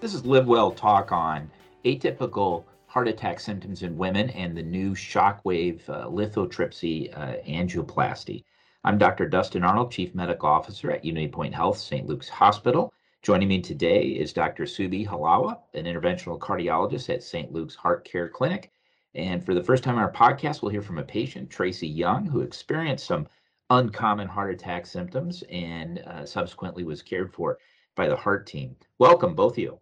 This is Live Well Talk on atypical heart attack symptoms in women and the new shockwave uh, lithotripsy uh, angioplasty. I'm Dr. Dustin Arnold, Chief Medical Officer at Unity Point Health, St. Luke's Hospital. Joining me today is Dr. Subi Halawa, an interventional cardiologist at St. Luke's Heart Care Clinic. And for the first time on our podcast, we'll hear from a patient, Tracy Young, who experienced some uncommon heart attack symptoms and uh, subsequently was cared for by the heart team. Welcome, both of you.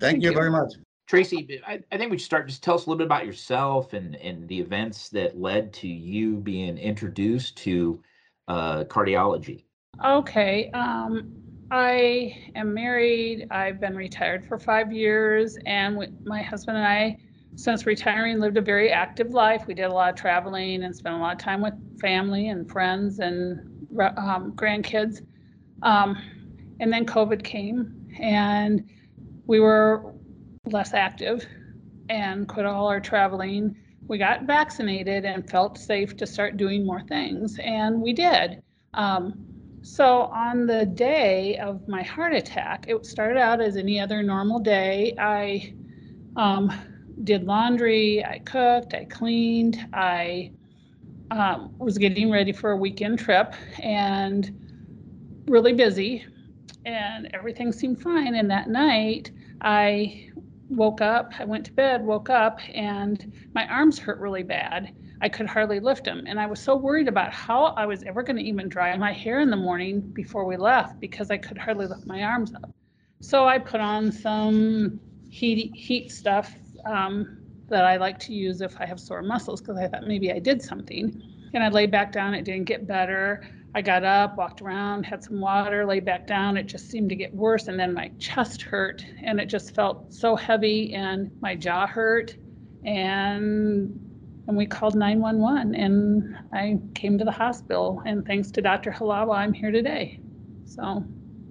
Thank, Thank you, you very much. Tracy, I, I, think we should start. Just tell us a little bit about yourself and, and the events that led to you being introduced to uh, cardiology. Okay. Um, I am married. I've been retired for five years, and my husband and I, since retiring, lived a very active life. We did a lot of traveling and spent a lot of time with family and friends and um, grandkids. Um, and then COVID came, and we were less active and quit all our traveling. We got vaccinated and felt safe to start doing more things, and we did. Um, so on the day of my heart attack, it started out as any other normal day. I um, did laundry, I cooked, I cleaned, I um, was getting ready for a weekend trip and really busy, and everything seemed fine. And that night, I woke up, I went to bed, woke up, and my arms hurt really bad. I could hardly lift them. And I was so worried about how I was ever going to even dry my hair in the morning before we left because I could hardly lift my arms up. So I put on some heat, heat stuff um, that I like to use if I have sore muscles because I thought maybe I did something. And I lay back down, it didn't get better. I got up, walked around, had some water, lay back down. It just seemed to get worse. And then my chest hurt and it just felt so heavy and my jaw hurt. And and we called 911 and I came to the hospital. And thanks to Dr. Halawa, I'm here today. So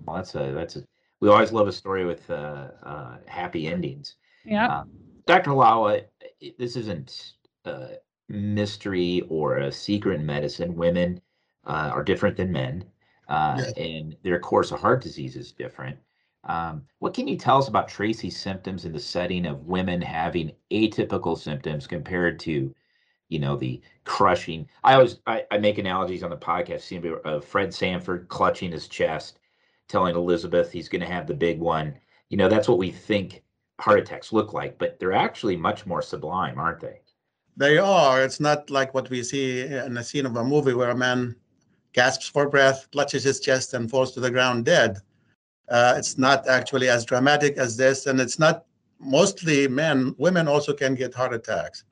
well, that's a that's a we always love a story with uh, uh, happy endings. Yeah. Uh, Dr. Halawa, this isn't a mystery or a secret in medicine. Women uh, are different than men, uh, yes. and their course of heart disease is different. Um, what can you tell us about Tracy's symptoms in the setting of women having atypical symptoms compared to, you know, the crushing? I always I, I make analogies on the podcast. Seeing uh, Fred Sanford clutching his chest, telling Elizabeth he's going to have the big one. You know, that's what we think heart attacks look like, but they're actually much more sublime, aren't they? They are. It's not like what we see in a scene of a movie where a man gasps for breath, clutches his chest, and falls to the ground dead. Uh, it's not actually as dramatic as this, and it's not mostly men. Women also can get heart attacks,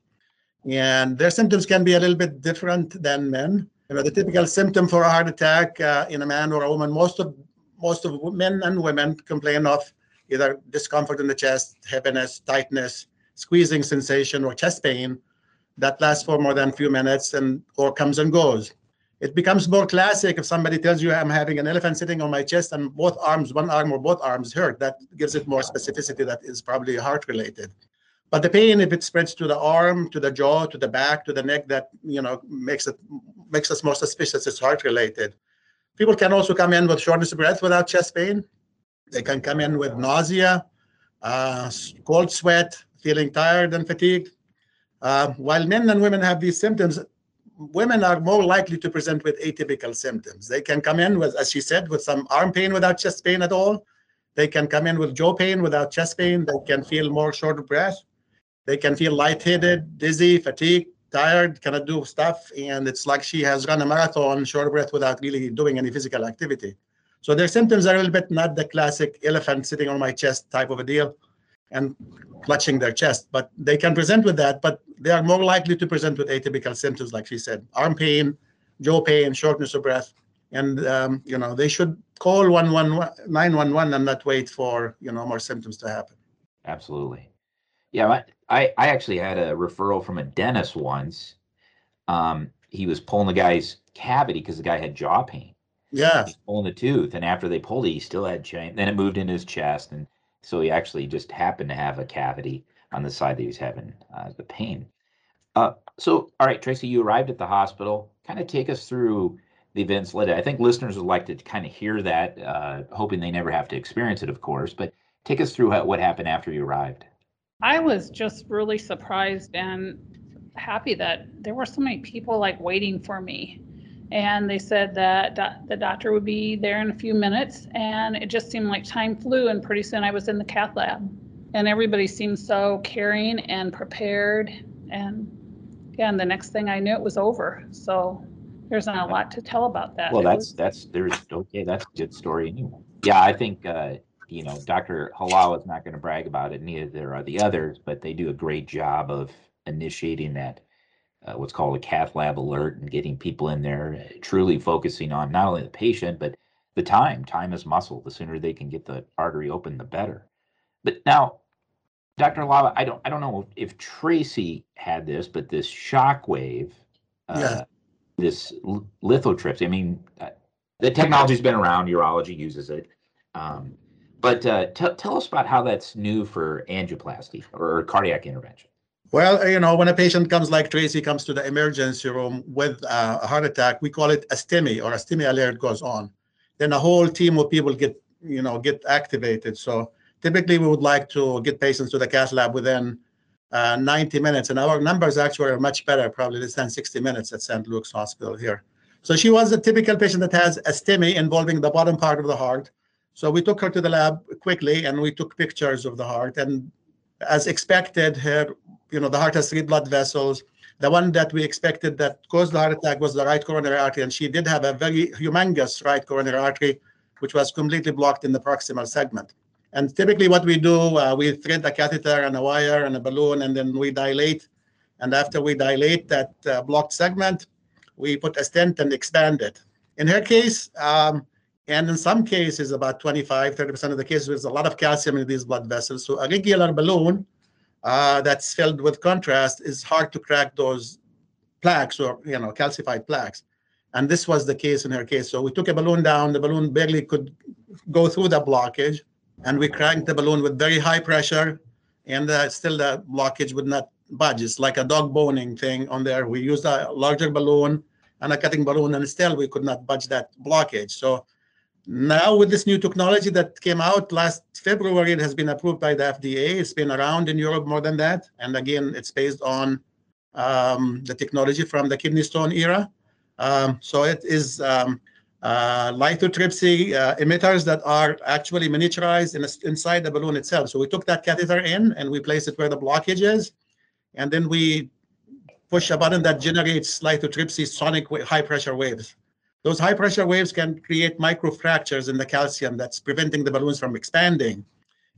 and their symptoms can be a little bit different than men. You know, the typical symptom for a heart attack uh, in a man or a woman, most of most of men and women complain of either discomfort in the chest, heaviness, tightness, squeezing sensation, or chest pain that lasts for more than a few minutes and or comes and goes it becomes more classic if somebody tells you I'm having an elephant sitting on my chest and both arms, one arm or both arms hurt. That gives it more specificity that is probably heart related. But the pain, if it spreads to the arm, to the jaw, to the back, to the neck, that you know makes it makes us more suspicious it's heart related. People can also come in with shortness of breath without chest pain. They can come in with nausea, uh, cold sweat, feeling tired and fatigued. Uh, while men and women have these symptoms, women are more likely to present with atypical symptoms. They can come in with, as she said, with some arm pain without chest pain at all. They can come in with jaw pain without chest pain. They can feel more short of breath. They can feel lightheaded, dizzy, fatigued, tired, cannot do stuff. And it's like she has run a marathon, short of breath, without really doing any physical activity. So their symptoms are a little bit not the classic elephant sitting on my chest type of a deal and clutching their chest. But they can present with that, but they are more likely to present with atypical symptoms, like she said, arm pain, jaw pain, shortness of breath. And, um, you know, they should call 911 and not wait for, you know, more symptoms to happen. Absolutely. Yeah, I, I actually had a referral from a dentist once. Um, he was pulling the guy's cavity because the guy had jaw pain. Yeah. Pulling the tooth. And after they pulled it, he still had pain. Then it moved into his chest. And so he actually just happened to have a cavity on the side that he was having uh, the pain. Uh, so, all right, Tracy, you arrived at the hospital. Kind of take us through the events. I think listeners would like to kind of hear that, uh, hoping they never have to experience it, of course. But take us through what happened after you arrived. I was just really surprised and happy that there were so many people like waiting for me. And they said that do- the doctor would be there in a few minutes, and it just seemed like time flew. And pretty soon I was in the cath lab, and everybody seemed so caring and prepared. And yeah, and the next thing I knew, it was over. So there's not a lot to tell about that. Well, It that's was- that's there's okay. That's a good story anyway. Yeah, I think uh, you know Dr. Halawa is not going to brag about it. Neither are the others, but they do a great job of initiating that uh, what's called a cath lab alert and getting people in there, uh, truly focusing on not only the patient but the time. Time is muscle. The sooner they can get the artery open, the better. But now, Dr. Halawa, I don't I don't know if Tracy had this, but this shock wave, uh, Yeah. this lithotripsy. I mean, uh, the technology's been around. Urology uses it. Um, but uh, t- tell us about how that's new for angioplasty or cardiac intervention. Well, you know, when a patient comes like Tracy comes to the emergency room with a heart attack, we call it a STEMI or a STEMI alert goes on. Then a whole team of people get, you know, get activated. So typically we would like to get patients to the cath lab within uh, 90 minutes. And our numbers actually are much better, probably less than 60 minutes at St. Luke's Hospital here. So she was a typical patient that has a STEMI involving the bottom part of the heart. So we took her to the lab quickly and we took pictures of the heart. And as expected, her you know, the heart has three blood vessels. The one that we expected that caused the heart attack was the right coronary artery, and she did have a very humongous right coronary artery, which was completely blocked in the proximal segment. And typically, what we do, uh, we thread a catheter and a wire and a balloon, and then we dilate. And after we dilate that uh, blocked segment, we put a stent and expand it. In her case, um, and in some cases, about 25, 30% of the cases, there's a lot of calcium in these blood vessels. So a regular balloon uh, that's filled with contrast is hard to crack those plaques or you know calcified plaques. And this was the case in her case. So we took a balloon down. The balloon barely could go through the blockage. And we cranked the balloon with very high pressure. And uh, still the blockage would not budge. It's like a dog boning thing on there. We used a larger balloon and a cutting balloon and still we could not budge that blockage. So now with this new technology that came out last February, it has been approved by the FDA. It's been around in Europe more than that. And again, it's based on um, the technology from the kidney stone era. Um, so it is um, uh, lithotripsy uh, emitters that are actually miniaturized in a, inside the balloon itself. So we took that catheter in and we placed it where the blockage is. And then we push a button that generates lithotripsy sonic high pressure waves. Those high pressure waves can create microfractures in the calcium that's preventing the balloons from expanding.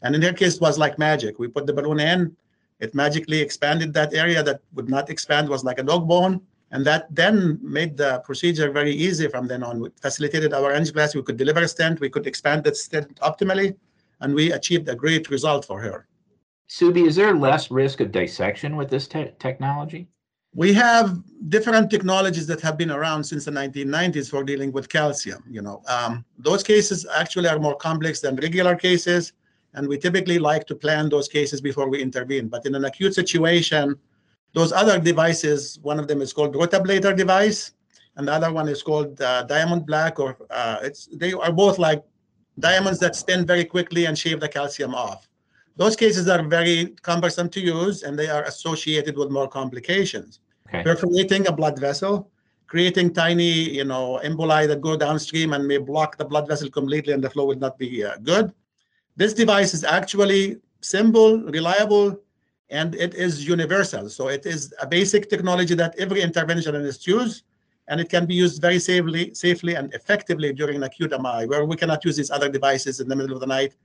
And in her case, it was like magic. We put the balloon in, it magically expanded that area that would not expand, was like a dog bone. And that then made the procedure very easy from then on. We facilitated our angioplasty. We could deliver a stent, we could expand that stent optimally, and we achieved a great result for her. Subi, is there less risk of dissection with this te- technology? We have different technologies that have been around since the 1990s for dealing with calcium. You know, um, those cases actually are more complex than regular cases, and we typically like to plan those cases before we intervene. But in an acute situation, those other devices, one of them is called rotablator device, and the other one is called uh, Diamondback, or uh, it's they are both like diamonds that spin very quickly and shave the calcium off. Those cases are very cumbersome to use, and they are associated with more complications Okay. perforating a blood vessel, creating tiny, you know, emboli that go downstream and may block the blood vessel completely, and the flow will not be uh, good. This device is actually simple, reliable, and it is universal. So it is a basic technology that every interventionist use, and it can be used very safely, safely and effectively during an acute MI, where we cannot use these other devices in the middle of the night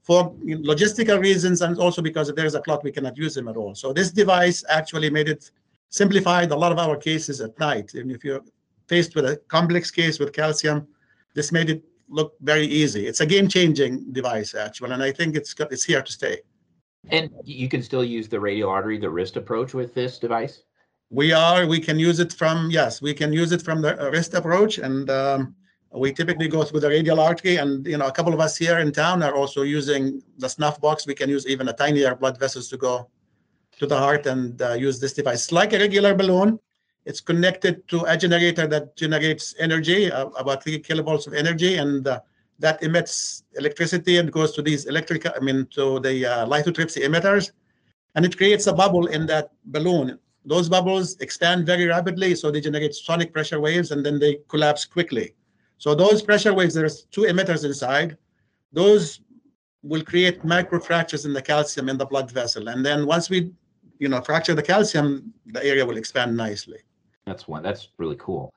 for logistical reasons, and also because if there is a clot, we cannot use them at all. So this device actually made it simplified a lot of our cases at night. And if you're faced with a complex case with calcium, this made it look very easy. It's a game-changing device, actually, and I think it's it's here to stay. And you can still use the radial artery, the wrist approach with this device? We are, we can use it from, yes, we can use it from the wrist approach, and um, we typically go through the radial artery, and, you know, a couple of us here in town are also using the snuff box. We can use even a tinier blood vessels to go to the heart and uh, use this device. Like a regular balloon. It's connected to a generator that generates energy, uh, about three kilovolts of energy, and uh, that emits electricity and goes to these electric, I mean, to the uh, lithotripsy emitters, and it creates a bubble in that balloon. Those bubbles expand very rapidly, so they generate sonic pressure waves, and then they collapse quickly. So those pressure waves, there's two emitters inside. Those will create microfractures in the calcium in the blood vessel, and then once we, you know, fracture the calcium, the area will expand nicely. That's one. That's really cool.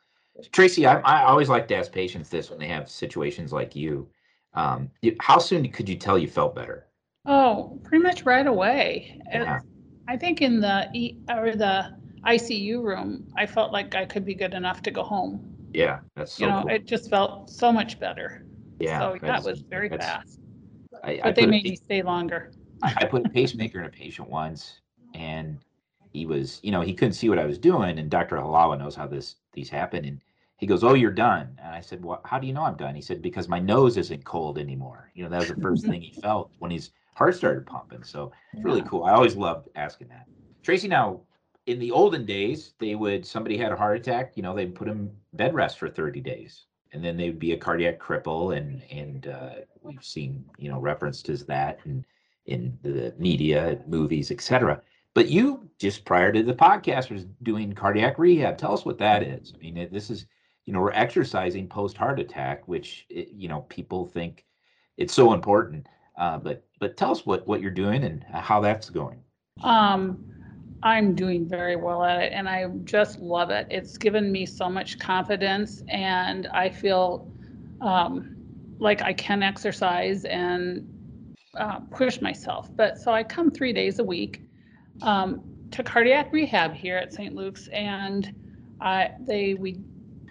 Tracy, I, I always like to ask patients this when they have situations like you. Um, you, how soon could you tell you felt better? Oh, pretty much right away. Yeah. I think in the E or the ICU room, I felt like I could be good enough to go home. Yeah, that's so you know, cool. it just felt so much better. Yeah, so that was very fast. I, but they made me stay longer. I put a pacemaker in a patient once, and he was, you know, he couldn't see what I was doing, and Dr. Halawa knows how this these happen, and he goes, "Oh, you're done." And I said, "Well, how do you know I'm done?" He said, "Because my nose isn't cold anymore." You know, that was the first thing he felt when his heart started pumping. So it's really cool. I always loved asking that. Tracy, now in the olden days, they would somebody had a heart attack, you know, they'd put him bed rest for 30 days, and then they would be a cardiac cripple, and and uh, we've seen you know references to that and in the media, movies, etc. But you just prior to the podcast was doing cardiac rehab. Tell us what that is. I mean, this is you know we're exercising post heart attack, which you know people think it's so important. Uh, but but tell us what what you're doing and how that's going. Um, I'm doing very well at it, and I just love it. It's given me so much confidence, and I feel um, like I can exercise and uh, push myself. But so I come three days a week um, to cardiac rehab here at St. Luke's, and they we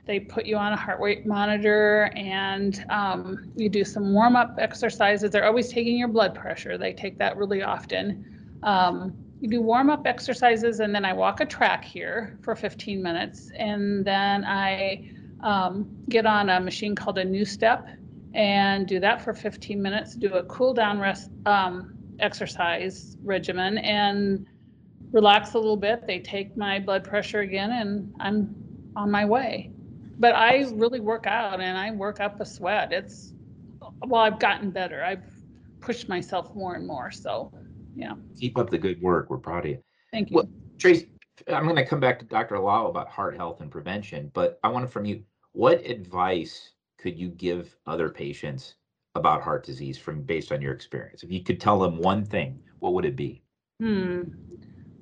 they put you on a heart rate monitor and um, you do some warm up exercises. They're always taking your blood pressure. They take that really often. Um, you do warm up exercises, and then I walk a track here for 15 minutes, and then I um, get on a machine called a NuStep and do that for 15 minutes. Do a cool down rest um, exercise regimen and relax a little bit. They take my blood pressure again, and I'm on my way. But I really work out and I work up a sweat. It's well, I've gotten better. I've pushed myself more and more. So, yeah. Keep up the good work. We're proud of you. Thank you. Well, Trace, I'm going to come back to Dr. Lau about heart health and prevention, but I want from you what advice could you give other patients about heart disease from based on your experience? If you could tell them one thing, what would it be? Hmm.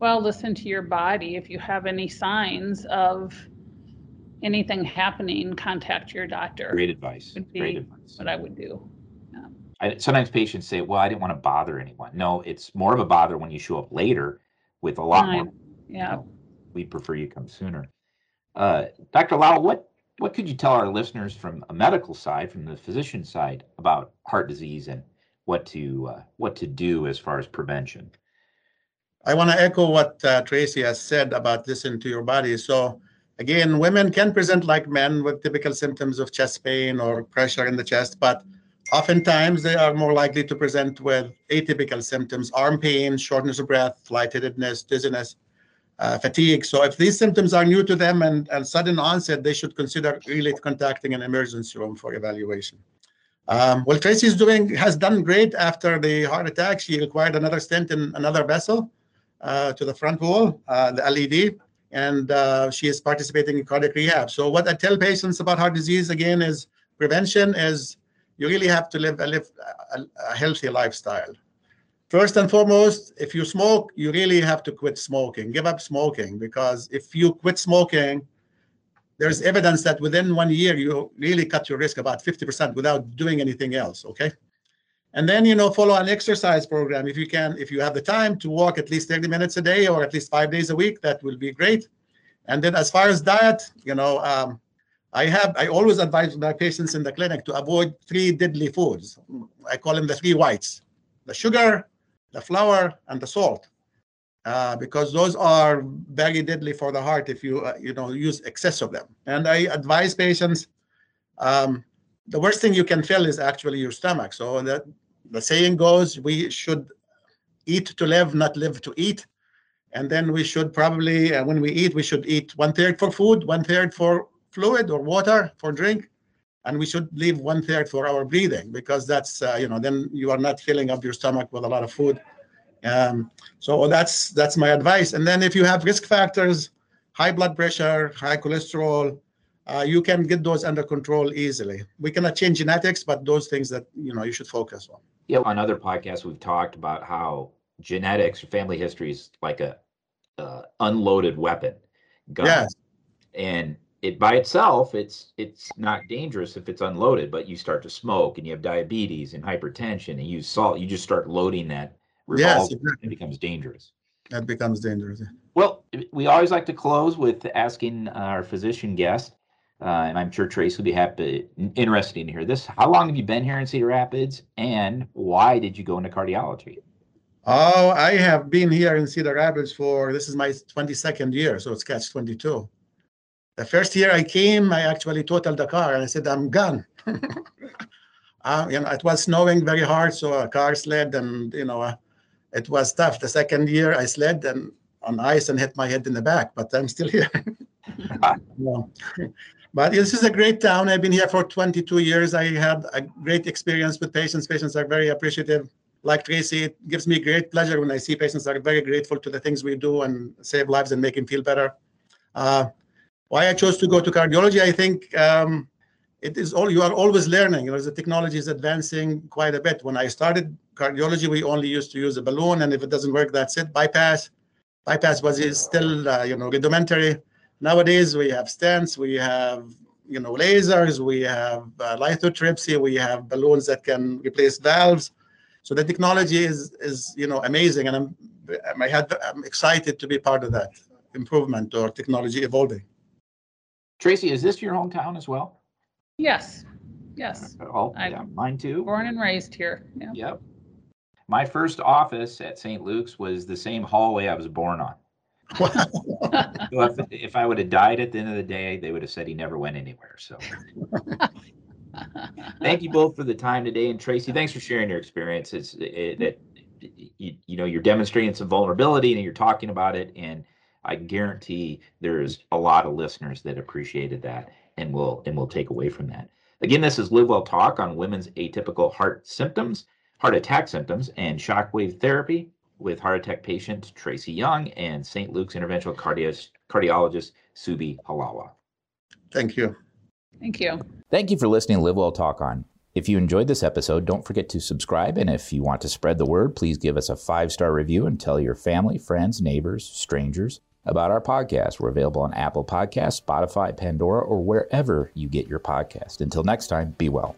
Well, listen to your body. If you have any signs of anything happening, contact your doctor. Great advice. Great advice. What I would do. Yeah. I, sometimes patients say, "Well, I didn't want to bother anyone." No, it's more of a bother when you show up later with a lot more. Yeah. You know, we'd prefer you come sooner. Uh, Dr. Lau, what what could you tell our listeners from a medical side, from the physician side, about heart disease and what to uh, what to do as far as prevention? I want to echo what uh, Tracy has said about listen to your body. So again, women can present like men with typical symptoms of chest pain or pressure in the chest, but oftentimes they are more likely to present with atypical symptoms, arm pain, shortness of breath, lightheadedness, dizziness, uh, fatigue. So if these symptoms are new to them and, and sudden onset, they should consider really contacting an emergency room for evaluation. Um, well, Tracy's doing has done great after the heart attack. She required another stent in another vessel to the front wall, uh, the LAD, and uh, she is participating in cardiac rehab. So what I tell patients about heart disease again is prevention is you really have to live a, live a, a healthy lifestyle. First and foremost, if you smoke, you really have to quit smoking. Give up smoking because if you quit smoking, there's evidence that within one year you really cut your risk about 50% without doing anything else. Okay. And then, you know, follow an exercise program. If you can, if you have the time to walk at least 30 minutes a day or at least five days a week, that will be great. And then as far as diet, you know, um, I have, I always advise my patients in the clinic to avoid three deadly foods. I call them the three whites, the sugar, the flour, and the salt. Uh, because those are very deadly for the heart if you, uh, you know, use excess of them. And I advise patients, um, the worst thing you can fill is actually your stomach. So that the saying goes, we should eat to live, not live to eat. And then we should probably, uh, when we eat, we should eat one third for food, one third for fluid or water for drink, and we should leave one third for our breathing because that's uh, you know then you are not filling up your stomach with a lot of food. Um, so that's that's my advice. And then if you have risk factors, high blood pressure, high cholesterol, uh, you can get those under control easily. We cannot change genetics, but those things that you know you should focus on. Yeah, on other podcasts we've talked about how genetics or family history is like a uh, unloaded weapon gun. Yes. And it by itself, it's it's not dangerous if it's unloaded, but you start to smoke and you have diabetes and hypertension and use salt, you just start loading that yes, exactly. it becomes dangerous. That becomes dangerous. Well, we always like to close with asking our physician guest, uh, and I'm sure Trace will be happy, interested to hear this. How long have you been here in Cedar Rapids, and why did you go into cardiology? Oh, I have been here in Cedar Rapids for this is my 22nd year, so it's catch 22. The first year I came, I actually totaled the car and I said, I'm gone. uh, you know, it was snowing very hard, so a car slid and, you know, uh, it was tough. The second year I slid and on ice and hit my head in the back, but I'm still here. But this is a great town. I've been here for 22 years. I had a great experience with patients. Patients are very appreciative like Tracy, it gives me great pleasure when I see patients are very grateful to the things we do and save lives and make them feel better. Uh, why I chose to go to cardiology, I think um, it is all you are always learning. You know, the technology is advancing quite a bit. When I started cardiology, we only used to use a balloon, and if it doesn't work, that's it. Bypass, bypass was still uh, you know rudimentary. Nowadays, we have stents, we have you know lasers, we have uh, lithotripsy, we have balloons that can replace valves. So the technology is is you know amazing, and I'm I had I'm excited to be part of that improvement or technology evolving. Tracy, is this your hometown as well? Yes. Yes. Oh, yeah, mine too. Born and raised here. Yeah. Yep. My first office at St. Luke's was the same hallway I was born on. If, if I would have died at the end of the day, they would have said he never went anywhere. So Thank you both for the time today, and Tracy, thanks for sharing your experiences. It, it, you, you know, you're demonstrating some vulnerability, and you're talking about it, and I guarantee there's a lot of listeners that appreciated that, and will and will take away from that. Again, this is Live Well Talk on women's atypical heart symptoms, heart attack symptoms, and shockwave therapy with heart attack patient Tracy Young and St. Luke's interventional cardiologist Subi Halawa. Thank you. Thank you. Thank you for listening to Live Well Talk On. If you enjoyed this episode, don't forget to subscribe. And if you want to spread the word, please give us a five star review and tell your family, friends, neighbors, strangers about our podcast. We're available on Apple Podcasts, Spotify, Pandora, or wherever you get your podcast. Until next time, be well.